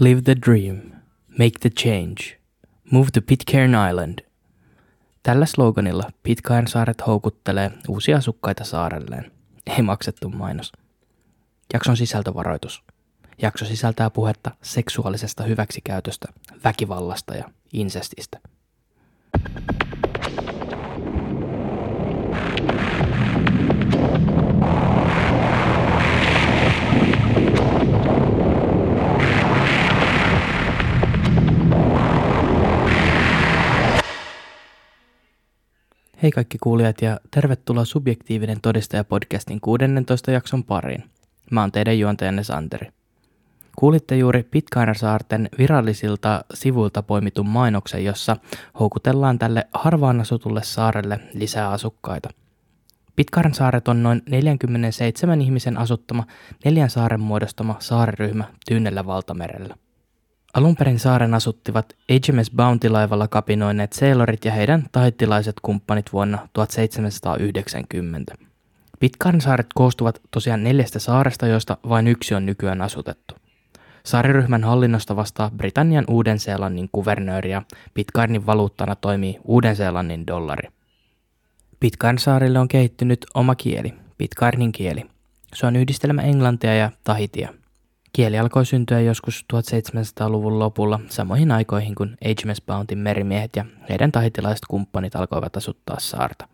Live the dream. Make the change. Move to Pitcairn Island. Tällä sloganilla Pitcairn saaret houkuttelee uusia asukkaita saarelleen. Ei maksettu mainos. Jakson sisältövaroitus. Jakso sisältää puhetta seksuaalisesta hyväksikäytöstä, väkivallasta ja insestistä. Hei kaikki kuulijat ja tervetuloa Subjektiivinen todistaja podcastin 16 jakson pariin. Mä oon teidän juontajanne Santeri. Kuulitte juuri Pitcairn-saarten virallisilta sivuilta poimitun mainoksen, jossa houkutellaan tälle harvaan asutulle saarelle lisää asukkaita. Pitcairn-saaret on noin 47 ihmisen asuttama neljän saaren muodostama saariryhmä Tyynellä valtamerellä. Alun perin saaren asuttivat HMS Bounty-laivalla kapinoineet seilorit ja heidän taittilaiset kumppanit vuonna 1790. Pitcairn saaret koostuvat tosiaan neljästä saaresta, joista vain yksi on nykyään asutettu. Saariryhmän hallinnosta vastaa Britannian Uuden-Seelannin kuvernööri ja Pitcairnin valuuttana toimii Uuden-Seelannin dollari. Pitcairn saarille on kehittynyt oma kieli, Pitcairnin kieli. Se on yhdistelmä englantia ja tahitia – Kieli alkoi syntyä joskus 1700-luvun lopulla samoihin aikoihin, kun HMS Bountin merimiehet ja heidän tahitilaiset kumppanit alkoivat asuttaa saarta.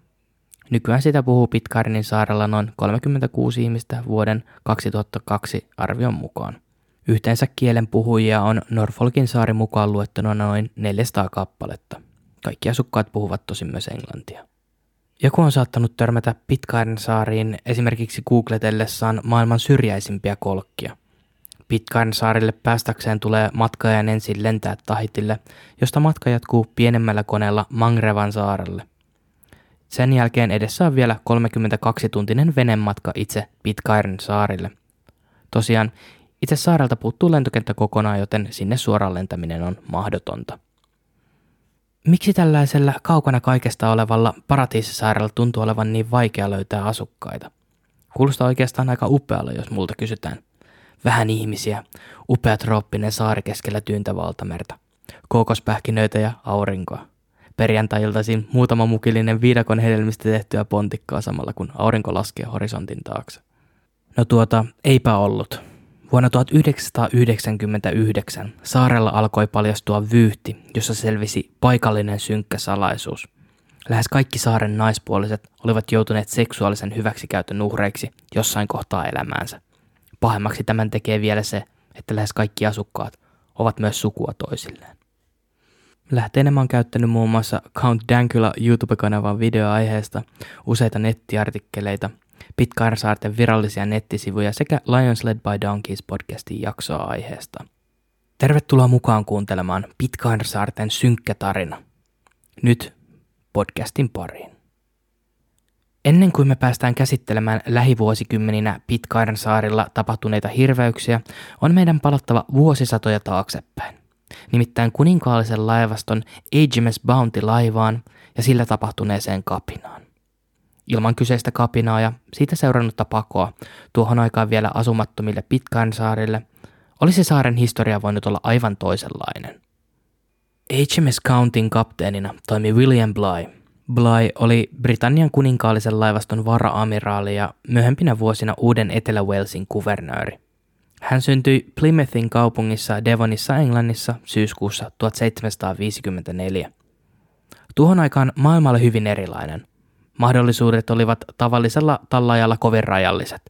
Nykyään sitä puhuu Pitcairnin saarella noin 36 ihmistä vuoden 2002 arvion mukaan. Yhteensä kielen puhujia on Norfolkin saari mukaan luettuna noin 400 kappaletta. Kaikki asukkaat puhuvat tosin myös englantia. Joku on saattanut törmätä Pitcairn saariin esimerkiksi googletellessaan maailman syrjäisimpiä kolkkia. Pitcairn saarille päästäkseen tulee matkaajan ensin lentää Tahitille, josta matka jatkuu pienemmällä koneella Mangrevan saarelle. Sen jälkeen edessä on vielä 32-tuntinen venematka itse Pitcairn saarille. Tosiaan, itse saarelta puuttuu lentokenttä kokonaan, joten sinne suoraan lentäminen on mahdotonta. Miksi tällaisella kaukana kaikesta olevalla paratiisisaarella tuntuu olevan niin vaikea löytää asukkaita? Kuulostaa oikeastaan aika upealle, jos multa kysytään – Vähän ihmisiä, upea trooppinen saari keskellä tyyntä valtamerta, kookospähkinöitä ja aurinkoa. Perjantai-iltaisin muutama mukillinen viidakon hedelmistä tehtyä pontikkaa samalla kun aurinko laskee horisontin taakse. No tuota, eipä ollut. Vuonna 1999 saarella alkoi paljastua vyyhti, jossa selvisi paikallinen synkkä salaisuus. Lähes kaikki saaren naispuoliset olivat joutuneet seksuaalisen hyväksikäytön uhreiksi jossain kohtaa elämäänsä – Pahemmaksi tämän tekee vielä se, että lähes kaikki asukkaat ovat myös sukua toisilleen. Lähteenä mä oon käyttänyt muun muassa Count Dankula YouTube-kanavan videoaiheesta, useita nettiartikkeleita, Pitcairn-saarten virallisia nettisivuja sekä Lions Led by Donkeys podcastin jaksoa aiheesta. Tervetuloa mukaan kuuntelemaan Pitcairn-saarten synkkä tarina. Nyt podcastin pariin. Ennen kuin me päästään käsittelemään lähivuosikymmeninä Pitcairn saarilla tapahtuneita hirveyksiä, on meidän palattava vuosisatoja taaksepäin. Nimittäin kuninkaallisen laivaston HMS Bounty-laivaan ja sillä tapahtuneeseen kapinaan. Ilman kyseistä kapinaa ja siitä seurannutta pakoa tuohon aikaan vielä asumattomille Pitcairn saarille olisi saaren historia voinut olla aivan toisenlainen. HMS Countin kapteenina toimi William Bly – Bly oli Britannian kuninkaallisen laivaston vara-amiraali ja myöhempinä vuosina uuden Etelä-Walesin kuvernööri. Hän syntyi Plymouthin kaupungissa Devonissa Englannissa syyskuussa 1754. Tuohon aikaan maailma oli hyvin erilainen. Mahdollisuudet olivat tavallisella tallajalla kovin rajalliset.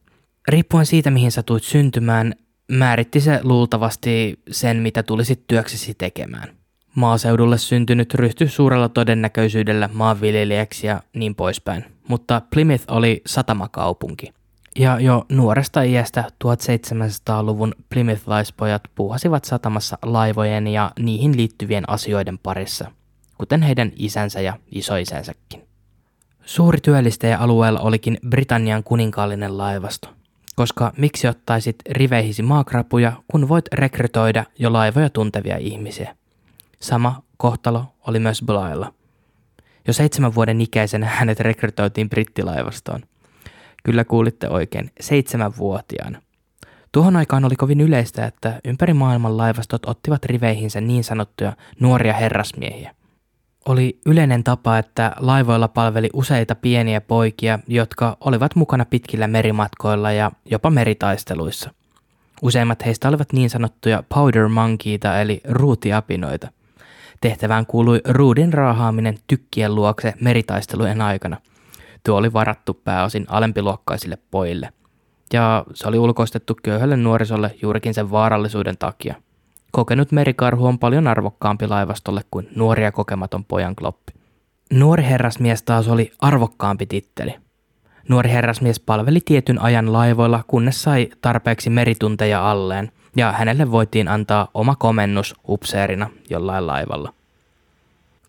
Riippuen siitä, mihin satuit syntymään, määritti se luultavasti sen, mitä tulisit työksesi tekemään – Maaseudulle syntynyt ryhtyi suurella todennäköisyydellä maanviljelijäksi ja niin poispäin, mutta Plymouth oli satamakaupunki. Ja jo nuoresta iästä 1700-luvun Plymouth-laispojat puuhasivat satamassa laivojen ja niihin liittyvien asioiden parissa, kuten heidän isänsä ja isoisänsäkin. Suuri työllistäjä alueella olikin Britannian kuninkaallinen laivasto, koska miksi ottaisit riveihisi maakrapuja, kun voit rekrytoida jo laivoja tuntevia ihmisiä – Sama kohtalo oli myös Blylla. Jo seitsemän vuoden ikäisenä hänet rekrytoitiin brittilaivastoon. Kyllä kuulitte oikein, seitsemänvuotiaana. Tuohon aikaan oli kovin yleistä, että ympäri maailman laivastot ottivat riveihinsä niin sanottuja nuoria herrasmiehiä. Oli yleinen tapa, että laivoilla palveli useita pieniä poikia, jotka olivat mukana pitkillä merimatkoilla ja jopa meritaisteluissa. Useimmat heistä olivat niin sanottuja powder monkeyta eli ruutiapinoita. Tehtävään kuului ruudin raahaaminen tykkien luokse meritaistelujen aikana. Tuo oli varattu pääosin alempiluokkaisille pojille – ja se oli ulkoistettu köyhälle nuorisolle juurikin sen vaarallisuuden takia. Kokenut merikarhu on paljon arvokkaampi laivastolle kuin nuoria kokematon pojan kloppi. Nuori herrasmies taas oli arvokkaampi titteli. Nuori herrasmies palveli tietyn ajan laivoilla, kunnes sai tarpeeksi meritunteja alleen, ja hänelle voitiin antaa oma komennus upseerina jollain laivalla.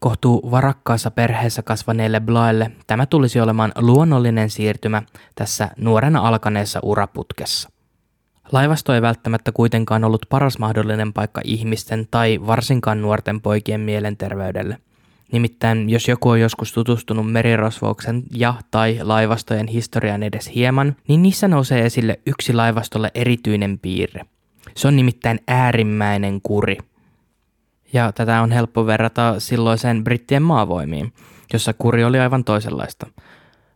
Kohtuu varakkaassa perheessä kasvaneelle Blaille tämä tulisi olemaan luonnollinen siirtymä tässä nuorena alkaneessa uraputkessa. Laivasto ei välttämättä kuitenkaan ollut paras mahdollinen paikka ihmisten tai varsinkaan nuorten poikien mielenterveydelle. Nimittäin jos joku on joskus tutustunut merirosvouksen ja tai laivastojen historiaan edes hieman, niin niissä nousee esille yksi laivastolle erityinen piirre. Se on nimittäin äärimmäinen kuri – ja tätä on helppo verrata silloiseen brittien maavoimiin, jossa kuri oli aivan toisenlaista.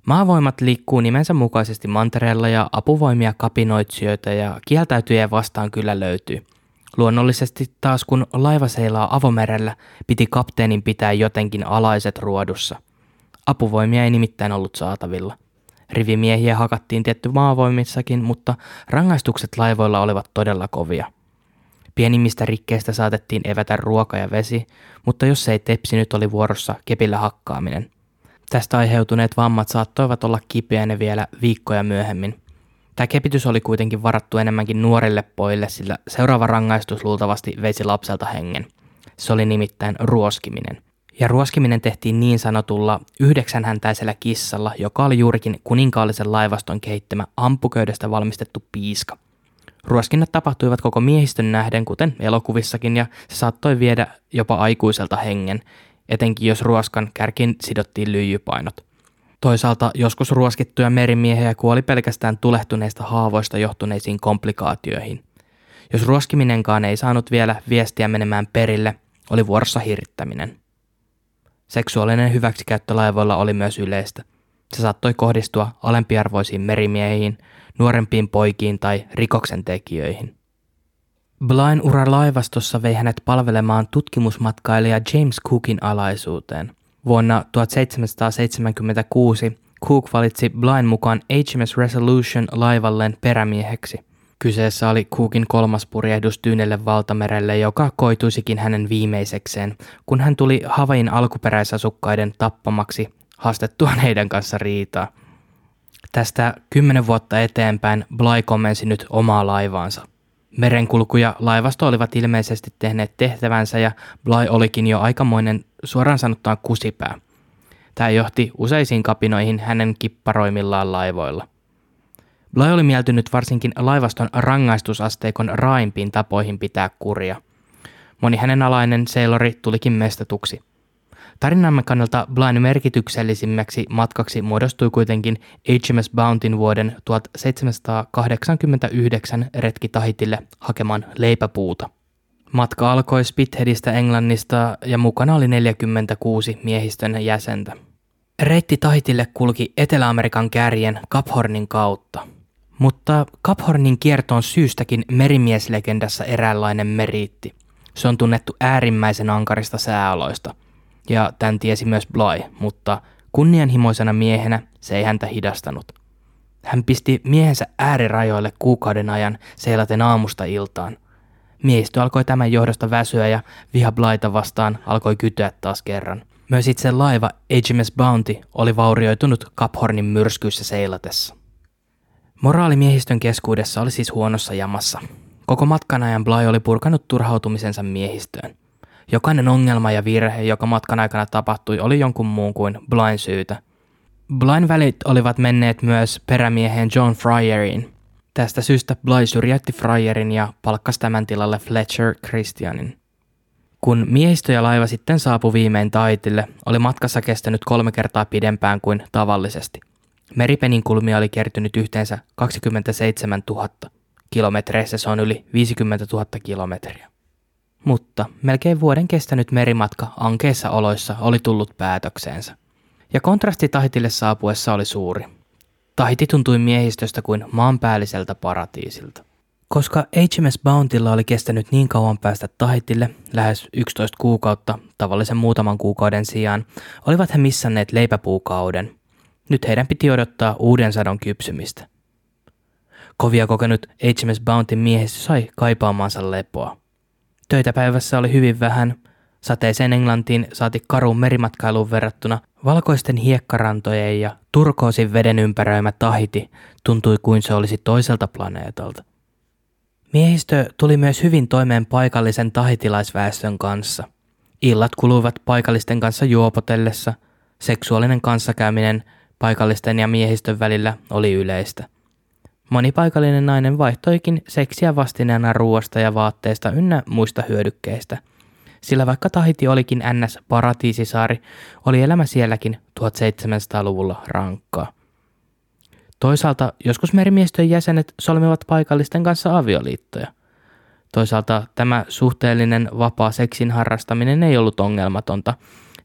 Maavoimat liikkuu nimensä mukaisesti mantereella ja apuvoimia kapinoitsijoita ja kieltäytyjä vastaan kyllä löytyy. Luonnollisesti taas kun laiva seilaa avomerellä, piti kapteenin pitää jotenkin alaiset ruodussa. Apuvoimia ei nimittäin ollut saatavilla. Rivimiehiä hakattiin tietty maavoimissakin, mutta rangaistukset laivoilla olivat todella kovia – Pienimmistä rikkeistä saatettiin evätä ruoka ja vesi, mutta jos ei tepsinyt, oli vuorossa kepillä hakkaaminen. Tästä aiheutuneet vammat saattoivat olla kipeänä vielä viikkoja myöhemmin. Tämä kepitys oli kuitenkin varattu enemmänkin nuorille poille, sillä seuraava rangaistus luultavasti veisi lapselta hengen. Se oli nimittäin ruoskiminen. Ja ruoskiminen tehtiin niin sanotulla yhdeksänhäntäisellä kissalla, joka oli juurikin kuninkaallisen laivaston kehittämä ampuköydestä valmistettu piiska – Ruoskinnat tapahtuivat koko miehistön nähden, kuten elokuvissakin, ja se saattoi viedä jopa aikuiselta hengen, etenkin jos ruoskan kärkin sidottiin lyijypainot. Toisaalta joskus ruoskittuja merimiehiä kuoli pelkästään tulehtuneista haavoista johtuneisiin komplikaatioihin. Jos ruoskiminenkaan ei saanut vielä viestiä menemään perille, oli vuorossa hirttäminen. Seksuaalinen hyväksikäyttö laivoilla oli myös yleistä. Se saattoi kohdistua alempiarvoisiin merimiehiin, nuorempiin poikiin tai rikoksentekijöihin. Blain ura laivastossa vei hänet palvelemaan tutkimusmatkailija James Cookin alaisuuteen. Vuonna 1776 Cook valitsi Blain mukaan HMS Resolution laivalleen perämieheksi. Kyseessä oli Cookin kolmas purjehdus Tyynelle valtamerelle, joka koituisikin hänen viimeisekseen, kun hän tuli Havain alkuperäisasukkaiden tappamaksi haastettua heidän kanssa riitaa – Tästä kymmenen vuotta eteenpäin Bly komensi nyt omaa laivaansa. Merenkulku ja laivasto olivat ilmeisesti tehneet tehtävänsä ja Bly olikin jo aikamoinen suoraan sanottuna kusipää. Tämä johti useisiin kapinoihin hänen kipparoimillaan laivoilla. Bly oli mieltynyt varsinkin laivaston rangaistusasteikon raimpiin tapoihin pitää kuria. Moni hänen alainen seilori tulikin mestatuksi. Tarinamme kannalta Blind merkityksellisimmäksi matkaksi muodostui kuitenkin HMS Bountyn vuoden 1789 retki Tahitille hakemaan leipäpuuta. Matka alkoi Spitheadistä Englannista ja mukana oli 46 miehistön jäsentä. Reitti Tahitille kulki Etelä-Amerikan kärjen Cap Hornin kautta. Mutta Cap Hornin kiertoon syystäkin merimieslegendassa eräänlainen meriitti. Se on tunnettu äärimmäisen ankarista sääoloista – ja tämän tiesi myös Bly, mutta kunnianhimoisena miehenä se ei häntä hidastanut. Hän pisti miehensä äärirajoille kuukauden ajan seilaten aamusta iltaan. Miehistö alkoi tämän johdosta väsyä ja viha Blaita vastaan alkoi kytyä taas kerran. Myös itse laiva HMS Bounty oli vaurioitunut Cap Hornin myrskyissä seilatessa. Moraali miehistön keskuudessa oli siis huonossa jamassa. Koko matkan ajan Bly oli purkanut turhautumisensa miehistöön. Jokainen ongelma ja virhe, joka matkan aikana tapahtui, oli jonkun muun kuin Blind syytä. Blind välit olivat menneet myös perämieheen John Fryerin. Tästä syystä Bly syrjäytti Fryerin ja palkkasi tämän tilalle Fletcher Christianin. Kun miehistö ja laiva sitten saapui viimein taitille, oli matkassa kestänyt kolme kertaa pidempään kuin tavallisesti. Meripenin kulmia oli kertynyt yhteensä 27 000. Kilometreissä se on yli 50 000 kilometriä. Mutta melkein vuoden kestänyt merimatka ankeissa oloissa oli tullut päätökseensä. Ja kontrasti Tahitille saapuessa oli suuri. Tahiti tuntui miehistöstä kuin maanpäälliseltä paratiisilta. Koska HMS Bountylla oli kestänyt niin kauan päästä Tahitille, lähes 11 kuukautta tavallisen muutaman kuukauden sijaan, olivat he missanneet leipäpuukauden. Nyt heidän piti odottaa uuden sadon kypsymistä. Kovia kokenut HMS Bountyn miehistö sai kaipaamaansa lepoa. Töitä päivässä oli hyvin vähän. Sateiseen Englantiin saati karuun merimatkailuun verrattuna valkoisten hiekkarantojen ja turkoosin veden ympäröimä Tahiti tuntui kuin se olisi toiselta planeetalta. Miehistö tuli myös hyvin toimeen paikallisen tahitilaisväestön kanssa. Illat kuluivat paikallisten kanssa juopotellessa, seksuaalinen kanssakäyminen paikallisten ja miehistön välillä oli yleistä – Moni paikallinen nainen vaihtoikin seksiä vastineena ruoasta ja vaatteista ynnä muista hyödykkeistä. Sillä vaikka Tahiti olikin NS paratiisisaari, oli elämä sielläkin 1700-luvulla rankkaa. Toisaalta joskus merimiestön jäsenet solmivat paikallisten kanssa avioliittoja. Toisaalta tämä suhteellinen vapaa seksin harrastaminen ei ollut ongelmatonta.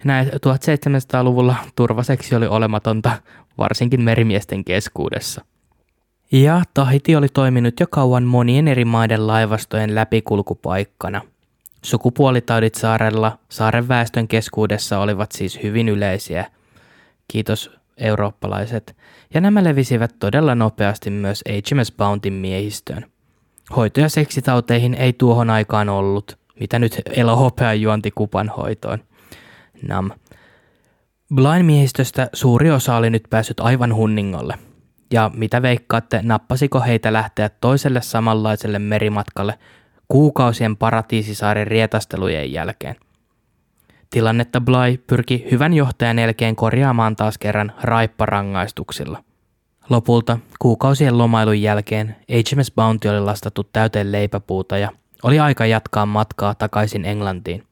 Näin 1700-luvulla turvaseksi oli olematonta, varsinkin merimiesten keskuudessa. Ja Tahiti oli toiminut jo kauan monien eri maiden laivastojen läpikulkupaikkana. Sukupuolitaudit saarella saaren väestön keskuudessa olivat siis hyvin yleisiä. Kiitos eurooppalaiset. Ja nämä levisivät todella nopeasti myös HMS Bountyn miehistöön. Hoitoja seksitauteihin ei tuohon aikaan ollut, mitä nyt elohopea juonti kupan hoitoon. Nam. Blind miehistöstä suuri osa oli nyt päässyt aivan hunningolle – ja mitä veikkaatte, nappasiko heitä lähteä toiselle samanlaiselle merimatkalle kuukausien paratiisisaaren rietastelujen jälkeen? Tilannetta Bly pyrki hyvän johtajan jälkeen korjaamaan taas kerran raipparangaistuksilla. Lopulta kuukausien lomailun jälkeen HMS Bounty oli lastattu täyteen leipäpuuta ja oli aika jatkaa matkaa takaisin Englantiin.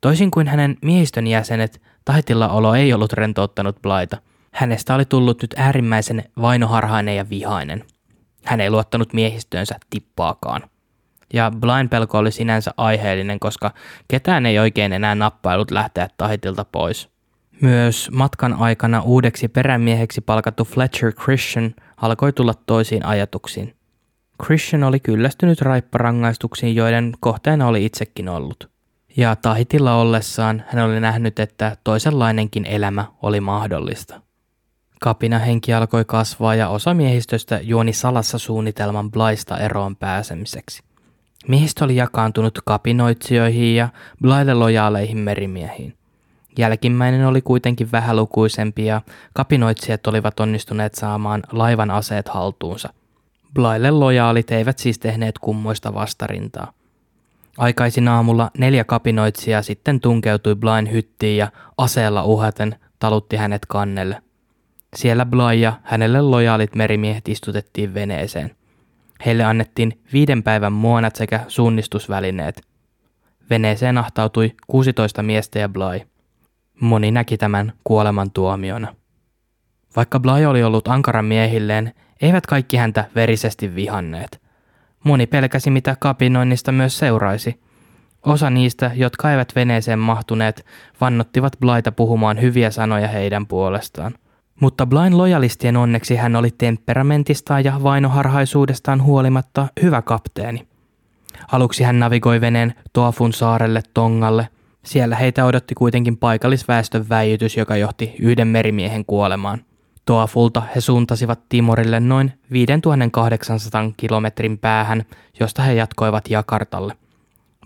Toisin kuin hänen miehistön jäsenet, Tahitilla olo ei ollut rentouttanut Blaita – Hänestä oli tullut nyt äärimmäisen vainoharhainen ja vihainen. Hän ei luottanut miehistöönsä tippaakaan. Ja Blind pelko oli sinänsä aiheellinen, koska ketään ei oikein enää nappailut lähteä tahitilta pois. Myös matkan aikana uudeksi perämieheksi palkattu Fletcher Christian alkoi tulla toisiin ajatuksiin. Christian oli kyllästynyt raipparangaistuksiin, joiden kohteena oli itsekin ollut. Ja Tahitilla ollessaan hän oli nähnyt, että toisenlainenkin elämä oli mahdollista. Kapina henki alkoi kasvaa ja osa miehistöstä juoni salassa suunnitelman Blaista eroon pääsemiseksi. Miehistö oli jakaantunut kapinoitsijoihin ja Blaille lojaaleihin merimiehiin. Jälkimmäinen oli kuitenkin vähälukuisempi ja kapinoitsijat olivat onnistuneet saamaan laivan aseet haltuunsa. Blaille lojaalit eivät siis tehneet kummoista vastarintaa. Aikaisin aamulla neljä kapinoitsijaa sitten tunkeutui Blain hyttiin ja aseella uhaten talutti hänet kannelle. Siellä Bly ja hänelle lojaalit merimiehet istutettiin veneeseen. Heille annettiin viiden päivän muonat sekä suunnistusvälineet. Veneeseen ahtautui 16 miestä ja Bly. Moni näki tämän kuoleman tuomiona. Vaikka Bly oli ollut ankara miehilleen, eivät kaikki häntä verisesti vihanneet. Moni pelkäsi, mitä kapinoinnista myös seuraisi. Osa niistä, jotka eivät veneeseen mahtuneet, vannottivat Blaita puhumaan hyviä sanoja heidän puolestaan – mutta Blind lojalistien onneksi hän oli temperamentistaan ja vainoharhaisuudestaan huolimatta hyvä kapteeni. Aluksi hän navigoi veneen Toafun saarelle Tongalle. Siellä heitä odotti kuitenkin paikallisväestön väijytys, joka johti yhden merimiehen kuolemaan. Toafulta he suuntasivat Timorille noin 5800 kilometrin päähän, josta he jatkoivat Jakartalle –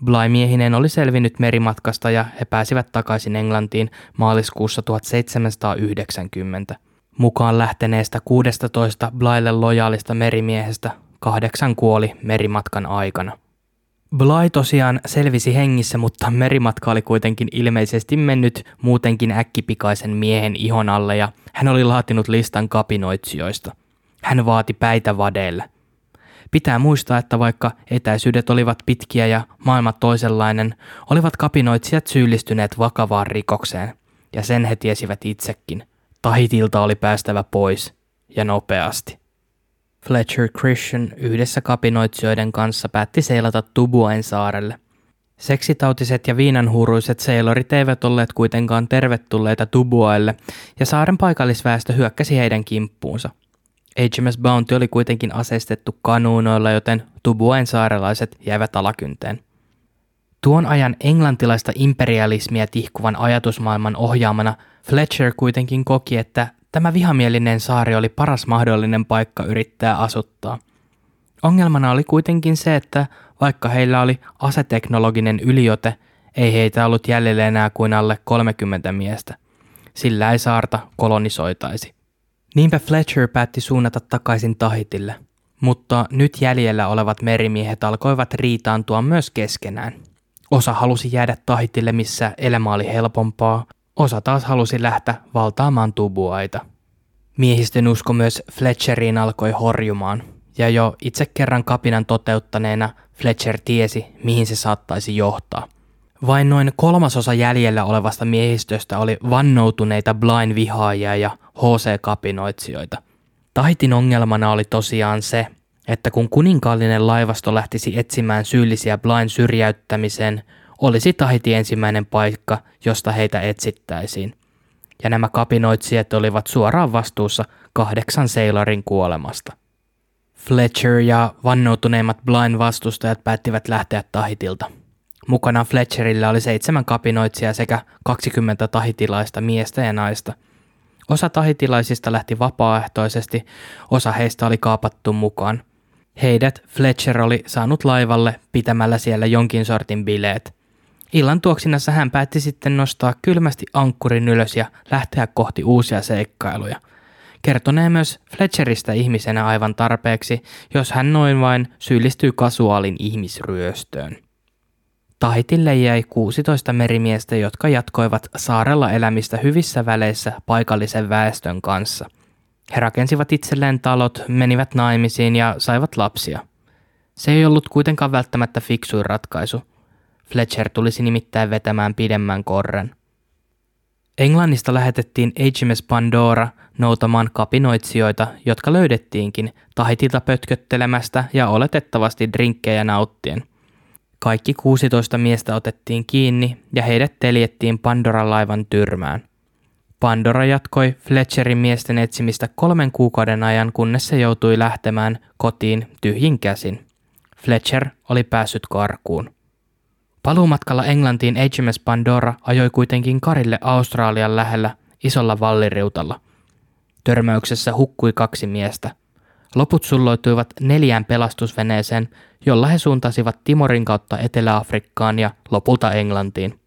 Bly-miehinen oli selvinnyt merimatkasta ja he pääsivät takaisin Englantiin maaliskuussa 1790. Mukaan lähteneestä 16 Blylle lojaalista merimiehestä kahdeksan kuoli merimatkan aikana. Bly tosiaan selvisi hengissä, mutta merimatka oli kuitenkin ilmeisesti mennyt muutenkin äkkipikaisen miehen ihon alle ja hän oli laatinut listan kapinoitsijoista. Hän vaati päitä vadeille. Pitää muistaa, että vaikka etäisyydet olivat pitkiä ja maailma toisenlainen, olivat kapinoitsijat syyllistyneet vakavaan rikokseen. Ja sen he tiesivät itsekin. Tahitilta oli päästävä pois. Ja nopeasti. Fletcher Christian yhdessä kapinoitsijoiden kanssa päätti seilata Tubuen saarelle. Seksitautiset ja viinanhuuruiset seilorit eivät olleet kuitenkaan tervetulleita Tubuaille, ja saaren paikallisväestö hyökkäsi heidän kimppuunsa. HMS Bounty oli kuitenkin aseistettu kanuunoilla, joten Tubuen saarelaiset jäivät alakynteen. Tuon ajan englantilaista imperialismia tihkuvan ajatusmaailman ohjaamana Fletcher kuitenkin koki, että tämä vihamielinen saari oli paras mahdollinen paikka yrittää asuttaa. Ongelmana oli kuitenkin se, että vaikka heillä oli aseteknologinen yliote, ei heitä ollut jäljellä enää kuin alle 30 miestä. Sillä ei saarta kolonisoitaisi. Niinpä Fletcher päätti suunnata takaisin Tahitille, mutta nyt jäljellä olevat merimiehet alkoivat riitaantua myös keskenään. Osa halusi jäädä Tahitille, missä elämä oli helpompaa, osa taas halusi lähteä valtaamaan tubuaita. Miehistön usko myös Fletcheriin alkoi horjumaan, ja jo itse kerran kapinan toteuttaneena Fletcher tiesi, mihin se saattaisi johtaa. Vain noin kolmasosa jäljellä olevasta miehistöstä oli vannoutuneita blind-vihaajia ja HC-kapinoitsijoita. Tahitin ongelmana oli tosiaan se, että kun kuninkaallinen laivasto lähtisi etsimään syyllisiä Blind syrjäyttämiseen, olisi Tahiti ensimmäinen paikka, josta heitä etsittäisiin. Ja nämä kapinoitsijat olivat suoraan vastuussa kahdeksan seilarin kuolemasta. Fletcher ja vannoutuneimmat Blind vastustajat päättivät lähteä Tahitilta. Mukana Fletcherillä oli seitsemän kapinoitsijaa sekä 20 tahitilaista miestä ja naista. Osa tahitilaisista lähti vapaaehtoisesti, osa heistä oli kaapattu mukaan. Heidät Fletcher oli saanut laivalle pitämällä siellä jonkin sortin bileet. Illan tuoksinassa hän päätti sitten nostaa kylmästi ankkurin ylös ja lähteä kohti uusia seikkailuja – kertonee myös Fletcheristä ihmisenä aivan tarpeeksi, jos hän noin vain syyllistyy kasuaalin ihmisryöstöön. Tahitille jäi 16 merimiestä, jotka jatkoivat saarella elämistä hyvissä väleissä paikallisen väestön kanssa. He rakensivat itselleen talot, menivät naimisiin ja saivat lapsia. Se ei ollut kuitenkaan välttämättä fiksuin ratkaisu. Fletcher tulisi nimittäin vetämään pidemmän korren – Englannista lähetettiin HMS Pandora noutamaan kapinoitsijoita, jotka löydettiinkin Tahitilta pötköttelemästä ja oletettavasti drinkkejä nauttien. Kaikki 16 miestä otettiin kiinni ja heidät teljettiin Pandoran laivan tyrmään. Pandora jatkoi Fletcherin miesten etsimistä kolmen kuukauden ajan, kunnes se joutui lähtemään kotiin tyhjin käsin. Fletcher oli päässyt karkuun. Paluumatkalla Englantiin HMS Pandora ajoi kuitenkin karille Australian lähellä isolla valliriutalla. Törmäyksessä hukkui kaksi miestä. Loput sulloituivat neljään pelastusveneeseen, jolla he suuntasivat Timorin kautta Etelä-Afrikkaan ja lopulta Englantiin.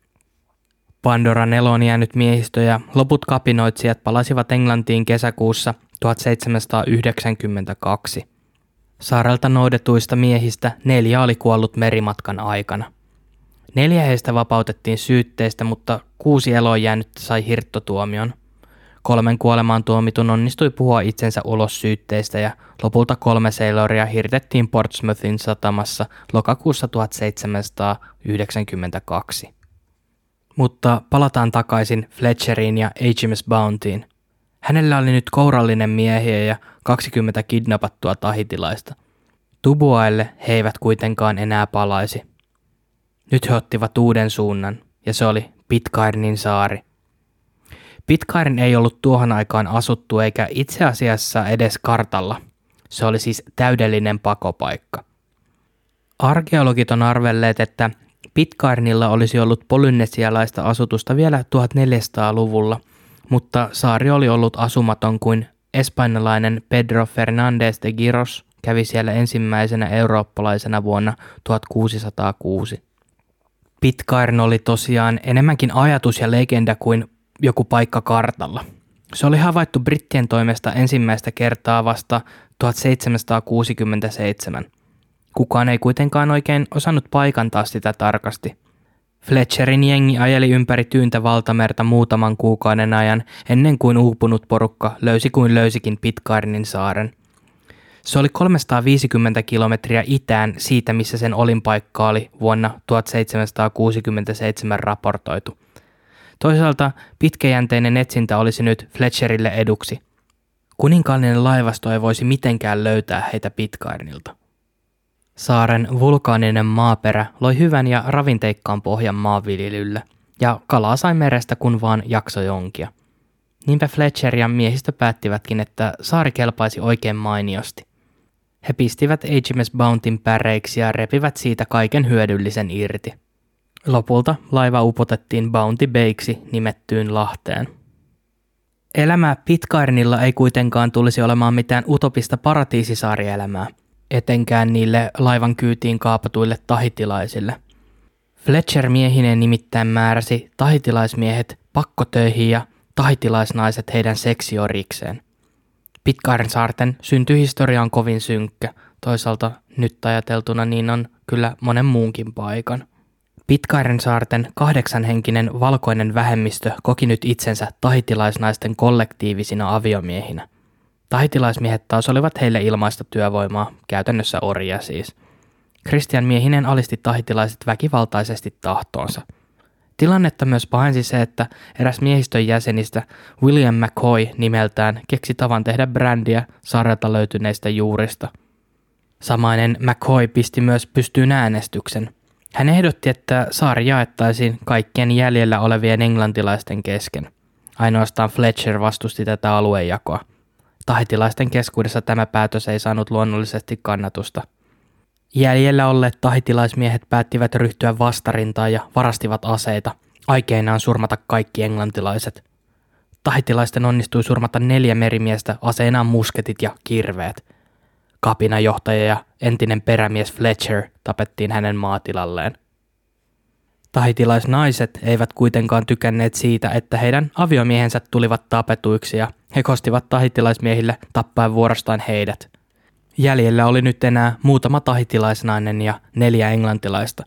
Pandora nelon jäänyt miehistö ja loput kapinoitsijat palasivat Englantiin kesäkuussa 1792. Saarelta noudetuista miehistä neljä oli kuollut merimatkan aikana. Neljä heistä vapautettiin syytteistä, mutta kuusi eloon jäänyt sai hirttotuomion. Kolmen kuolemaan tuomitun onnistui puhua itsensä ulos syytteistä ja lopulta kolme seiloria hirtettiin Portsmouthin satamassa lokakuussa 1792. Mutta palataan takaisin Fletcheriin ja HMS Bountyin. Hänellä oli nyt kourallinen miehiä ja 20 kidnappattua tahitilaista. Tubuaille he eivät kuitenkaan enää palaisi – nyt he ottivat uuden suunnan, ja se oli Pitcairnin saari. Pitcairn ei ollut tuohon aikaan asuttu eikä itse asiassa edes kartalla. Se oli siis täydellinen pakopaikka. Arkeologit on arvelleet, että Pitcairnilla olisi ollut polynesialaista asutusta vielä 1400-luvulla, mutta saari oli ollut asumaton kuin espanjalainen Pedro Fernández de Giros kävi siellä ensimmäisenä eurooppalaisena vuonna 1606. Pitcairn oli tosiaan enemmänkin ajatus ja legenda kuin joku paikka kartalla. Se oli havaittu brittien toimesta ensimmäistä kertaa vasta 1767. Kukaan ei kuitenkaan oikein osannut paikantaa sitä tarkasti. Fletcherin jengi ajeli ympäri tyyntä valtamerta muutaman kuukauden ajan ennen kuin uupunut porukka löysi kuin löysikin Pitcairnin saaren – se oli 350 kilometriä itään siitä, missä sen olinpaikka oli vuonna 1767 raportoitu. Toisaalta pitkäjänteinen etsintä olisi nyt Fletcherille eduksi. Kuninkaallinen laivasto ei voisi mitenkään löytää heitä Pitcairnilta. Saaren vulkaaninen maaperä loi hyvän ja ravinteikkaan pohjan maanviljelylle, ja kalaa sai merestä kun vaan jakso jonkia. Niinpä Fletcher ja miehistö päättivätkin, että saari kelpaisi oikein mainiosti. He pistivät HMS Bountyn päreiksi ja repivät siitä kaiken hyödyllisen irti. Lopulta laiva upotettiin Bounty Bakeksi nimettyyn Lahteen. Elämä Pitcairnilla ei kuitenkaan tulisi olemaan mitään utopista paratiisisaarielämää, etenkään niille laivan kyytiin kaapatuille tahitilaisille. Fletcher miehineen nimittäin määräsi tahitilaismiehet pakkotöihin ja tahitilaisnaiset heidän seksiorikseen. Pitcairn saarten syntyhistoria on kovin synkkä, toisaalta nyt ajateltuna niin on kyllä monen muunkin paikan. Pitcairn saarten kahdeksanhenkinen valkoinen vähemmistö koki nyt itsensä tahitilaisnaisten kollektiivisina aviomiehinä. Tahitilaismiehet taas olivat heille ilmaista työvoimaa, käytännössä orjia siis. Christian miehinen alisti tahitilaiset väkivaltaisesti tahtoonsa – Tilannetta myös pahensi se, että eräs miehistön jäsenistä, William McCoy nimeltään, keksi tavan tehdä brändiä saarelta löytyneistä juurista. Samainen McCoy pisti myös pystyyn äänestyksen. Hän ehdotti, että saari jaettaisiin kaikkien jäljellä olevien englantilaisten kesken. Ainoastaan Fletcher vastusti tätä aluejakoa. Tahitilaisten keskuudessa tämä päätös ei saanut luonnollisesti kannatusta – Jäljellä olleet tahitilaismiehet päättivät ryhtyä vastarintaan ja varastivat aseita, aikeinaan surmata kaikki englantilaiset. Tahitilaisten onnistui surmata neljä merimiestä aseinaan musketit ja kirveet. Kapinajohtaja ja entinen perämies Fletcher tapettiin hänen maatilalleen. Tahitilaisnaiset eivät kuitenkaan tykänneet siitä, että heidän aviomiehensä tulivat tapetuiksi ja he kostivat tahitilaismiehille tappaen vuorostaan heidät – Jäljellä oli nyt enää muutama tahitilaisnainen ja neljä englantilaista.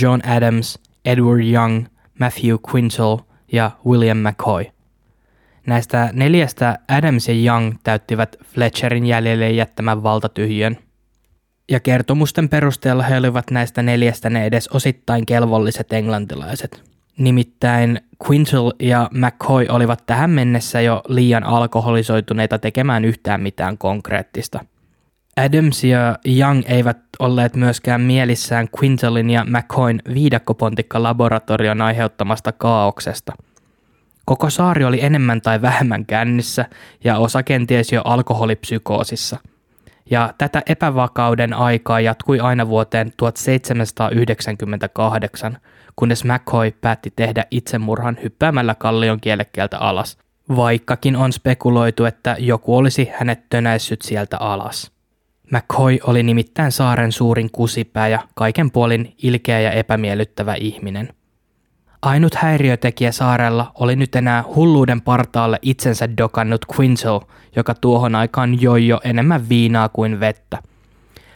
John Adams, Edward Young, Matthew Quintal ja William McCoy. Näistä neljästä Adams ja Young täyttivät Fletcherin jäljelle jättämän valtatyhjön. Ja kertomusten perusteella he olivat näistä neljästä ne edes osittain kelvolliset englantilaiset. Nimittäin Quintal ja McCoy olivat tähän mennessä jo liian alkoholisoituneita tekemään yhtään mitään konkreettista – Adams ja Young eivät olleet myöskään mielissään Quintalin ja McCoyn viidakkopontikka-laboratorion aiheuttamasta kaauksesta. Koko saari oli enemmän tai vähemmän kännissä ja osa kenties jo alkoholipsykoosissa. Ja tätä epävakauden aikaa jatkui aina vuoteen 1798, kunnes McCoy päätti tehdä itsemurhan hyppäämällä kallion kielekkeeltä alas, vaikkakin on spekuloitu, että joku olisi hänet tönäissyt sieltä alas. McCoy oli nimittäin saaren suurin kusipää ja kaiken puolin ilkeä ja epämiellyttävä ihminen. Ainut häiriötekijä saarella oli nyt enää hulluuden partaalle itsensä dokannut Quinzel, joka tuohon aikaan joi jo enemmän viinaa kuin vettä.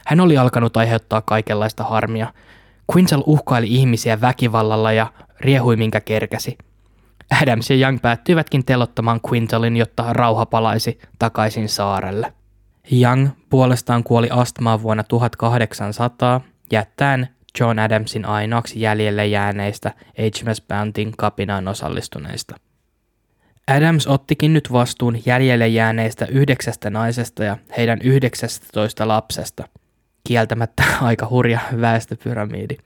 Hän oli alkanut aiheuttaa kaikenlaista harmia. Quinzel uhkaili ihmisiä väkivallalla ja riehui minkä kerkäsi. Adams ja Young päättyivätkin telottamaan Quintelin, jotta rauha palaisi takaisin saarelle. Young puolestaan kuoli astmaan vuonna 1800 jättäen John Adamsin ainoaksi jäljelle jääneistä HMS Bountyn kapinaan osallistuneista. Adams ottikin nyt vastuun jäljelle jääneistä yhdeksästä naisesta ja heidän 19 lapsesta. Kieltämättä aika hurja väestöpyramiidi.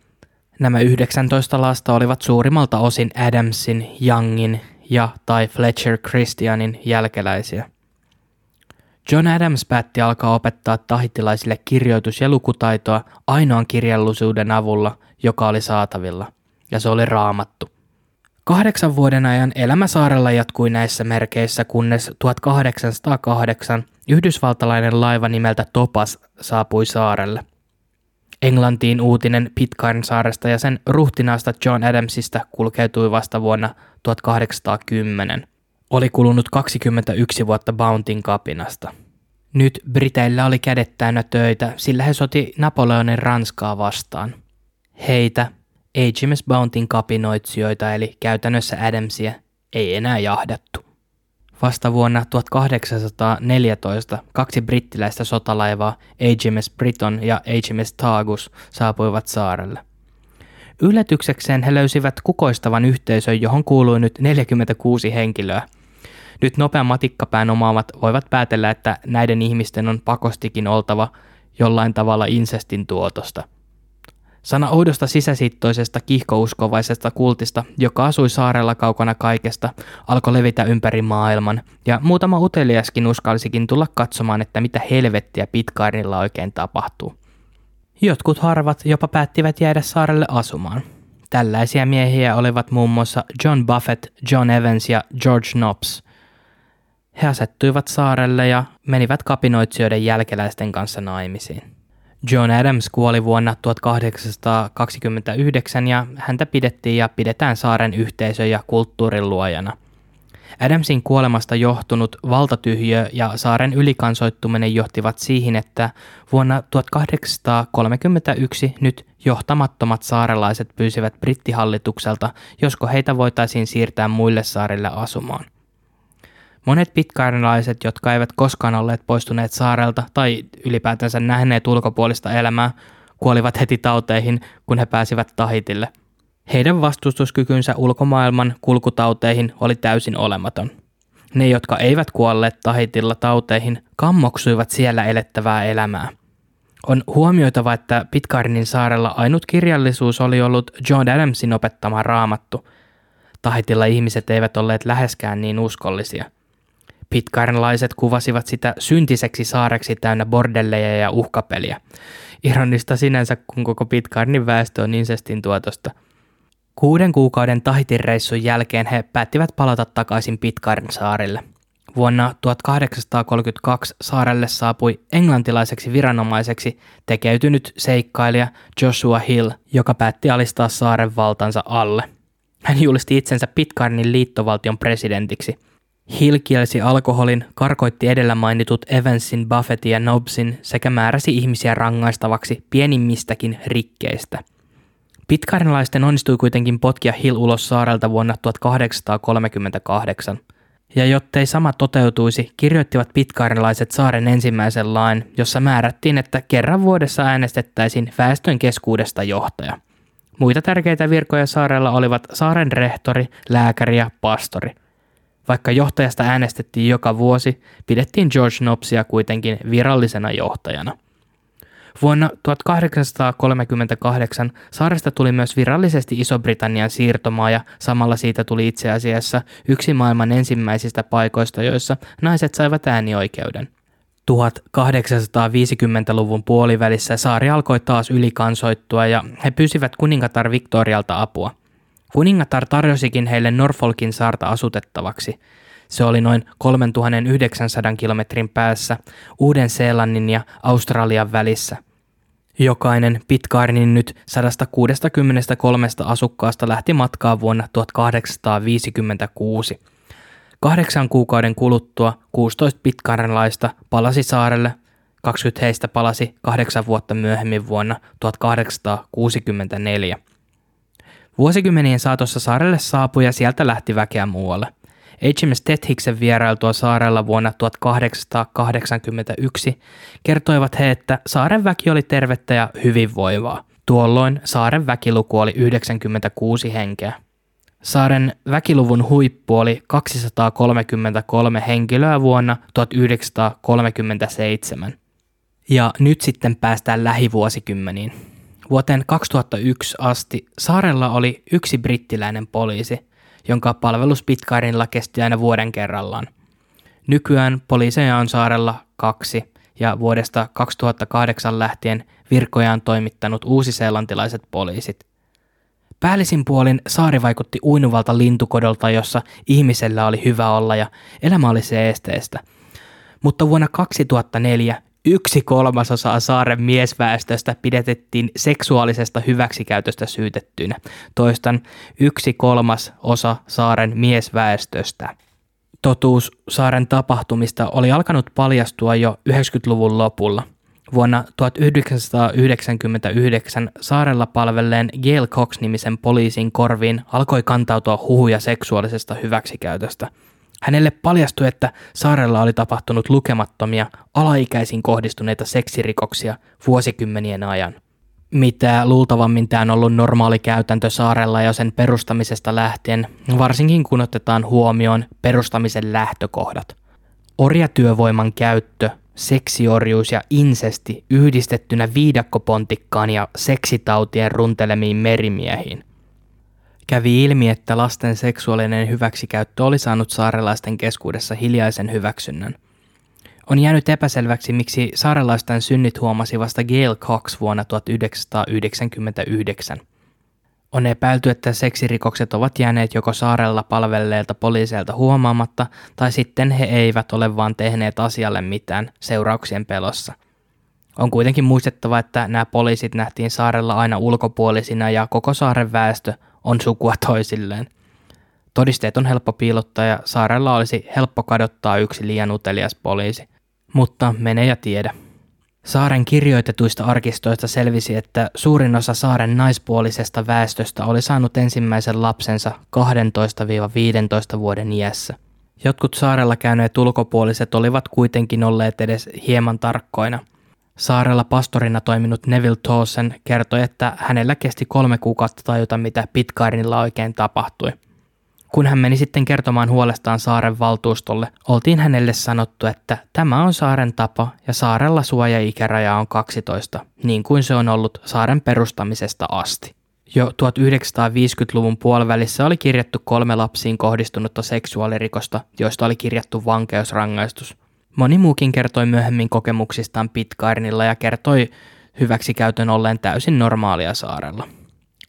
Nämä 19 lasta olivat suurimmalta osin Adamsin, Youngin ja tai Fletcher Christianin jälkeläisiä. John Adams päätti alkaa opettaa tahitilaisille kirjoitus- ja lukutaitoa ainoan kirjallisuuden avulla, joka oli saatavilla, ja se oli raamattu. Kahdeksan vuoden ajan elämä saarella jatkui näissä merkeissä, kunnes 1808 yhdysvaltalainen laiva nimeltä Topas saapui saarelle. Englantiin uutinen Pitcairn saaresta ja sen ruhtinaasta John Adamsista kulkeutui vasta vuonna 1810. Oli kulunut 21 vuotta Bountyn kapinasta. Nyt Briteillä oli kädet täynnä töitä, sillä he soti Napoleonin Ranskaa vastaan. Heitä, HMS Bountyn kapinoitsijoita eli käytännössä Adamsia, ei enää jahdattu. Vasta vuonna 1814 kaksi brittiläistä sotalaivaa HMS Briton ja HMS Tagus saapuivat saarelle. Yllätyksekseen he löysivät kukoistavan yhteisön, johon kuului nyt 46 henkilöä – Nyt nopea matikkapään omaavat voivat päätellä, että näiden ihmisten on pakostikin oltava jollain tavalla insestin tuotosta. Sana oudosta sisäsiittoisesta kihkouskovaisesta kultista, joka asui saarella kaukana kaikesta, alkoi levitä ympäri maailman, ja muutama uteliaskin uskalsikin tulla katsomaan, että mitä helvettiä Pitcairnilla oikein tapahtuu. Jotkut harvat jopa päättivät jäädä saarelle asumaan. Tällaisia miehiä olivat muun muassa John Buffett, John Evans ja George Knops. He asettuivat saarelle ja menivät kapinoitsijoiden jälkeläisten kanssa naimisiin. John Adams kuoli vuonna 1829 ja häntä pidettiin ja pidetään saaren yhteisö- ja kulttuurin luojana. Adamsin kuolemasta johtunut valtatyhjö ja saaren ylikansoittuminen johtivat siihen, että vuonna 1831 nyt johtamattomat saarelaiset pyysivät brittihallitukselta, josko heitä voitaisiin siirtää muille saarille asumaan. Monet pitkäainalaiset, jotka eivät koskaan olleet poistuneet saarelta tai ylipäätänsä nähneet ulkopuolista elämää, kuolivat heti tauteihin, kun he pääsivät Tahitille. Heidän vastustuskykynsä ulkomaailman kulkutauteihin oli täysin olematon. Ne, jotka eivät kuolleet Tahitilla tauteihin, kammoksuivat siellä elettävää elämää. On huomioitava, että Pitcairnin saarella ainut kirjallisuus oli ollut John Adamsin opettama raamattu. Tahitilla ihmiset eivät olleet läheskään niin uskollisia – Pitcairnlaiset kuvasivat sitä syntiseksi saareksi täynnä bordelleja ja uhkapeliä. Ironista sinänsä, kun koko Pitcairnin väestö on insestin tuotosta. Kuuden kuukauden Tahitin reissun jälkeen he päättivät palata takaisin Pitcairn saarille. Vuonna 1832 saarelle saapui englantilaiseksi viranomaiseksi tekeytynyt seikkailija Joshua Hill, joka päätti alistaa saaren valtansa alle. Hän julisti itsensä Pitcairnin liittovaltion presidentiksi – Hill kielsi alkoholin, karkoitti edellä mainitut Evansin, Buffettin ja Nobsin sekä määräsi ihmisiä rangaistavaksi pienimmistäkin rikkeistä. Pitcairnilaisten onnistui kuitenkin potkia Hill ulos saarelta vuonna 1838. Ja jottei sama toteutuisi, kirjoittivat pitkairnilaiset saaren ensimmäisen lain, jossa määrättiin, että kerran vuodessa äänestettäisiin väestön keskuudesta johtaja. Muita tärkeitä virkoja saarella olivat saaren rehtori, lääkäri ja pastori – vaikka johtajasta äänestettiin joka vuosi, pidettiin George Nopsia kuitenkin virallisena johtajana. Vuonna 1838 saaresta tuli myös virallisesti Iso-Britannian siirtomaa ja samalla siitä tuli itse asiassa yksi maailman ensimmäisistä paikoista, joissa naiset saivat äänioikeuden. 1850-luvun puolivälissä saari alkoi taas ylikansoittua ja he pyysivät kuningatar Victorialta apua – Kuningatar tarjosikin heille Norfolkin saarta asutettavaksi. Se oli noin 3900 kilometrin päässä Uuden-Seelannin ja Australian välissä. Jokainen Pitcairnin nyt 163 asukkaasta lähti matkaa vuonna 1856. Kahdeksan kuukauden kuluttua 16 pitcairnilaista palasi saarelle, 20 heistä palasi kahdeksan vuotta myöhemmin vuonna 1864. Vuosikymmenien saatossa saarelle saapui ja sieltä lähti väkeä muualle. HMS Tethiksen vierailtua saarella vuonna 1881 kertoivat he, että saaren väki oli tervettä ja hyvinvoivaa. Tuolloin saaren väkiluku oli 96 henkeä. Saaren väkiluvun huippu oli 233 henkilöä vuonna 1937. Ja nyt sitten päästään lähivuosikymmeniin. Vuoteen 2001 asti saarella oli yksi brittiläinen poliisi, jonka palvelus Pitcairnilla kesti aina vuoden kerrallaan. Nykyään poliiseja on saarella kaksi ja vuodesta 2008 lähtien virkojaan toimittanut uusiseelantilaiset poliisit. Päällisin puolin saari vaikutti uinuvalta lintukodolta, jossa ihmisellä oli hyvä olla ja elämä oli se esteestä. Mutta vuonna 2004 Yksi kolmasosa saaren miesväestöstä pidetettiin seksuaalisesta hyväksikäytöstä syytettynä. Toistan, yksi kolmas osa saaren miesväestöstä. Totuus saaren tapahtumista oli alkanut paljastua jo 90-luvun lopulla. Vuonna 1999 saarella palvelleen Gail Cox-nimisen poliisin korviin alkoi kantautua huhuja seksuaalisesta hyväksikäytöstä – Hänelle paljastui, että saarella oli tapahtunut lukemattomia alaikäisiin kohdistuneita seksirikoksia vuosikymmenien ajan. mitä luultavammin tämä on ollut normaali käytäntö saarella jo sen perustamisesta lähtien, varsinkin kun otetaan huomioon perustamisen lähtökohdat. Orjatyövoiman käyttö, seksiorjuus ja insesti yhdistettynä viidakkopontikkaan ja seksitautien runtelemiin merimiehiin. Kävi ilmi, että lasten seksuaalinen hyväksikäyttö oli saanut saarelaisten keskuudessa hiljaisen hyväksynnän – on jäänyt epäselväksi, miksi saarelaisten synnit huomasi vasta Gail Cox vuonna 1999. On epäilty, että seksirikokset ovat jääneet joko saarella palvelleilta poliiseilta huomaamatta, tai sitten he eivät ole vaan tehneet asialle mitään seurauksien pelossa. On kuitenkin muistettava, että nämä poliisit nähtiin saarella aina ulkopuolisina ja koko saaren väestö on sukua toisilleen. Todisteet on helppo piilottaa ja saarella olisi helppo kadottaa yksi liian utelias poliisi. Mutta mene ja tiedä. Saaren kirjoitetuista arkistoista selvisi, että suurin osa saaren naispuolisesta väestöstä oli saanut ensimmäisen lapsensa 12-15 vuoden iässä. Jotkut saarella käyneet ulkopuoliset olivat kuitenkin olleet edes hieman tarkkoina. Saarella pastorina toiminut Neville Towson kertoi, että hänellä kesti kolme kuukautta tajuta, mitä Pitcairnilla oikein tapahtui – kun hän meni sitten kertomaan huolestaan saaren valtuustolle, oltiin hänelle sanottu, että tämä on saaren tapa ja saarella suoja-ikäraja on 12, niin kuin se on ollut saaren perustamisesta asti. Jo 1950-luvun puolivälissä oli kirjattu kolme lapsiin kohdistunutta seksuaalirikosta, joista oli kirjattu vankeusrangaistus. Moni muukin kertoi myöhemmin kokemuksistaan Pitcairnilla ja kertoi hyväksikäytön olleen täysin normaalia saarella.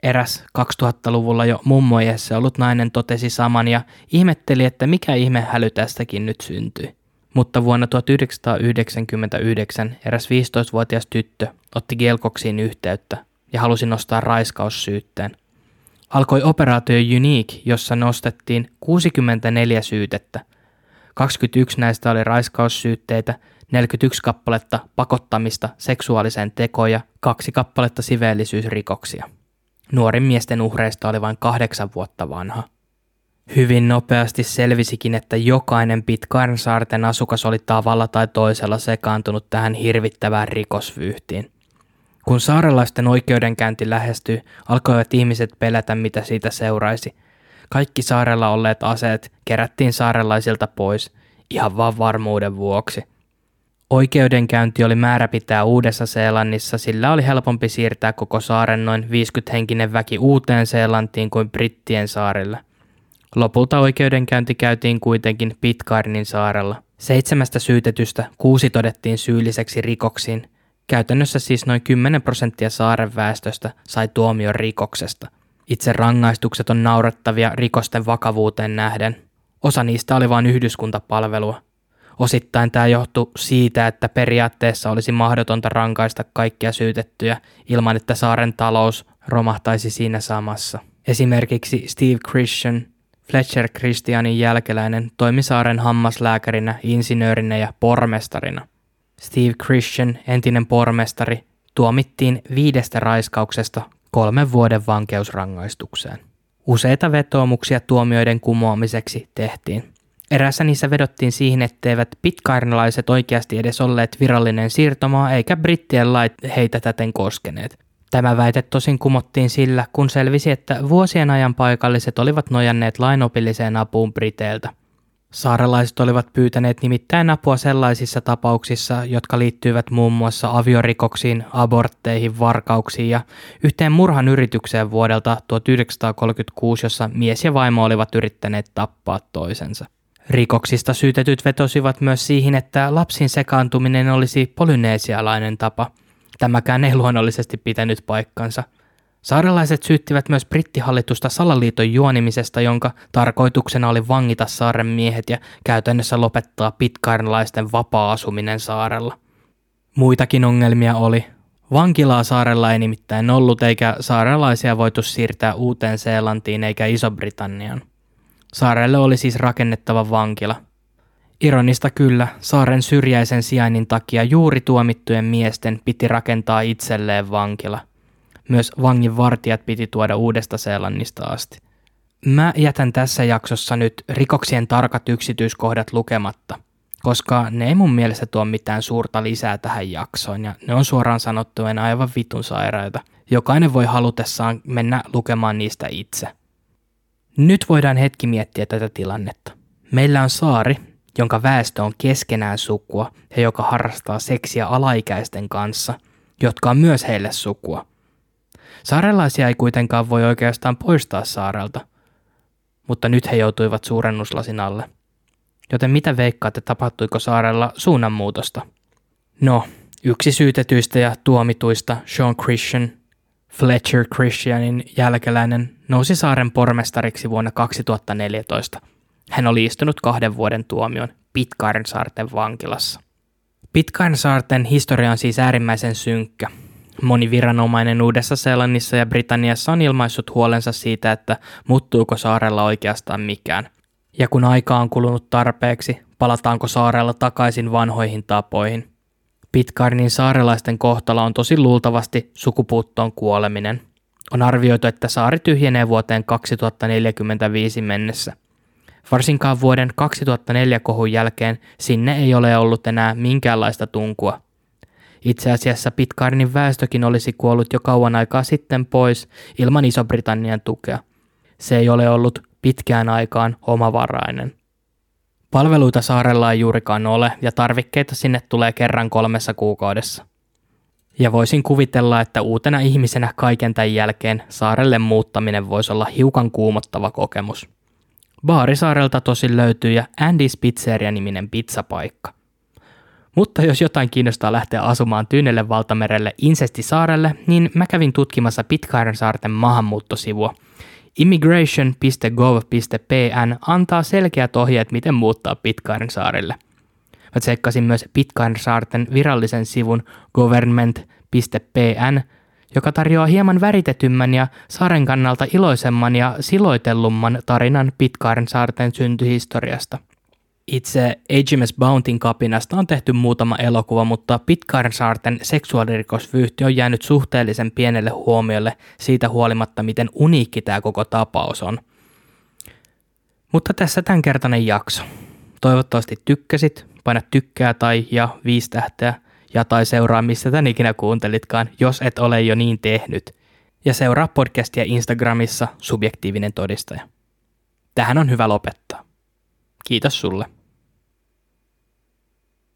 Eräs 2000-luvulla jo mummoiessa ollut nainen totesi saman ja ihmetteli, että mikä ihme häly tästäkin nyt syntyi. Mutta vuonna 1999 eräs 15-vuotias tyttö otti Gelkoksiin yhteyttä ja halusi nostaa raiskaussyytteen. Alkoi operaatio Unique, jossa nostettiin 64 syytettä. 21 näistä oli raiskaussyytteitä, 41 kappaletta pakottamista seksuaaliseen tekoon ja kaksi kappaletta siveellisyysrikoksia. Nuorin miesten uhreista oli vain kahdeksan vuotta vanha. Hyvin nopeasti selvisikin, että jokainen Pitcairn-saarten asukas oli tavalla tai toisella sekaantunut tähän hirvittävään rikosvyyhtiin. Kun saarelaisten oikeudenkäynti lähestyi, alkoivat ihmiset pelätä, mitä siitä seuraisi. Kaikki saarella olleet aseet kerättiin saarelaisilta pois, ihan vaan varmuuden vuoksi. Oikeudenkäynti oli määrä pitää Uudessa-Seelannissa, sillä oli helpompi siirtää koko saaren noin 50-henkinen väki uuteen Seelantiin kuin Brittien saarille. Lopulta oikeudenkäynti käytiin kuitenkin Pitcairnin saarella. Seitsemästä syytetystä kuusi todettiin syylliseksi rikoksiin. Käytännössä siis noin 10 prosenttia saaren väestöstä sai tuomion rikoksesta. Itse rangaistukset on naurettavia rikosten vakavuuteen nähden. Osa niistä oli vain yhdyskuntapalvelua. Osittain tämä johtui siitä, että periaatteessa olisi mahdotonta rankaista kaikkia syytettyjä ilman, että saaren talous romahtaisi siinä samassa. Esimerkiksi Steve Christian, Fletcher Christianin jälkeläinen, toimi saaren hammaslääkärinä, insinöörinä ja pormestarina. Steve Christian, entinen pormestari, tuomittiin viidestä raiskauksesta kolmen vuoden vankeusrangaistukseen. Useita vetoomuksia tuomioiden kumoamiseksi tehtiin. Erässä niissä vedottiin siihen, etteivät pitkairnalaiset oikeasti edes olleet virallinen siirtomaa eikä brittien lait heitä täten koskeneet. Tämä väite tosin kumottiin sillä, kun selvisi, että vuosien ajan paikalliset olivat nojanneet lainopilliseen apuun Briteiltä. Saarelaiset olivat pyytäneet nimittäin apua sellaisissa tapauksissa, jotka liittyivät muun muassa aviorikoksiin, abortteihin, varkauksiin ja yhteen murhan yritykseen vuodelta 1936, jossa mies ja vaimo olivat yrittäneet tappaa toisensa. Rikoksista syytetyt vetosivat myös siihen, että lapsin sekaantuminen olisi polyneesialainen tapa. Tämäkään ei luonnollisesti pitänyt paikkansa. Saarelaiset syyttivät myös brittihallitusta salaliiton juonimisesta, jonka tarkoituksena oli vangita saaren miehet ja käytännössä lopettaa pitkairnalaisten vapaa-asuminen saarella. Muitakin ongelmia oli. Vankilaa saarella ei nimittäin ollut, eikä saarelaisia voitu siirtää Uuteen Seelantiin eikä Iso-Britanniaan. Saarelle oli siis rakennettava vankila. Ironista kyllä, saaren syrjäisen sijainnin takia juuri tuomittujen miesten piti rakentaa itselleen vankila. Myös vangin vartijat piti tuoda uudesta Seelannista asti. Mä jätän tässä jaksossa nyt rikoksien tarkat yksityiskohdat lukematta. koska ne ei mun mielestä tuo mitään suurta lisää tähän jaksoon ja ne on suoraan sanottuen aivan vitun sairaita. Jokainen voi halutessaan mennä lukemaan niistä itse. Nyt voidaan hetki miettiä tätä tilannetta. Meillä on saari, jonka väestö on keskenään sukua ja joka harrastaa seksiä alaikäisten kanssa, jotka on myös heille sukua. Saarelaisia ei kuitenkaan voi oikeastaan poistaa saarelta, mutta nyt he joutuivat suurennuslasin alle. Joten mitä veikkaatte, tapahtuiko saarella suunnanmuutosta? No, yksi syytetyistä ja tuomituista, Sean Christian, Fletcher Christianin jälkeläinen, nousi saaren pormestariksi vuonna 2014. Hän oli istunut kahden vuoden tuomion Pitcairn-saarten vankilassa. Pitcairn-saarten historia on siis äärimmäisen synkkä. Moni viranomainen Uudessa-Seelannissa ja Britanniassa on ilmaissut huolensa siitä, että muuttuuko saarella oikeastaan mikään. Ja kun aika on kulunut tarpeeksi, palataanko saarella takaisin vanhoihin tapoihin. Pitcairnin saarelaisten kohtalo on tosi luultavasti sukupuuttoon kuoleminen. On arvioitu, että saari tyhjenee vuoteen 2045 mennessä. Varsinkaan vuoden 2004 kohun jälkeen sinne ei ole ollut enää minkäänlaista tunkua. Itse asiassa Pitcairnin väestökin olisi kuollut jo kauan aikaa sitten pois ilman Iso-Britannian tukea. Se ei ole ollut pitkään aikaan omavarainen. Palveluita saarella ei juurikaan ole ja tarvikkeita sinne tulee kerran kolmessa kuukaudessa. Ja voisin kuvitella, että uutena ihmisenä kaiken tämän jälkeen saarelle muuttaminen voisi olla hiukan kuumottava kokemus. Baarisaarelta tosin löytyy ja Andy's Pizzeria-niminen pizzapaikka. Mutta jos jotain kiinnostaa lähteä asumaan Tyynelle valtamerelle Insestisaarelle, niin mä kävin tutkimassa Pitcairn saarten maahanmuuttosivua. Immigration.gov.pn antaa selkeät ohjeet, miten muuttaa Pitcairn saarille. Mä tsekkasin myös Pitcairn saarten virallisen sivun government.pn, joka tarjoaa hieman väritetymmän ja saaren kannalta iloisemman ja siloitellumman tarinan Pitcairn saarten syntyhistoriasta – itse HMS Bountyn kapinasta on tehty muutama elokuva, mutta Pitcairn-saarten seksuaalirikosvyyhti on jäänyt suhteellisen pienelle huomiolle siitä huolimatta, miten uniikki tämä koko tapaus on. Mutta tässä tämänkertainen jakso. Toivottavasti tykkäsit, paina tykkää tai ja viisi tähteä ja tai seuraa missä tän ikinä kuuntelitkaan, jos et ole jo niin tehnyt. Ja seuraa podcastia Instagramissa subjektiivinen todistaja. Tähän on hyvä lopettaa. Kiitos sulle.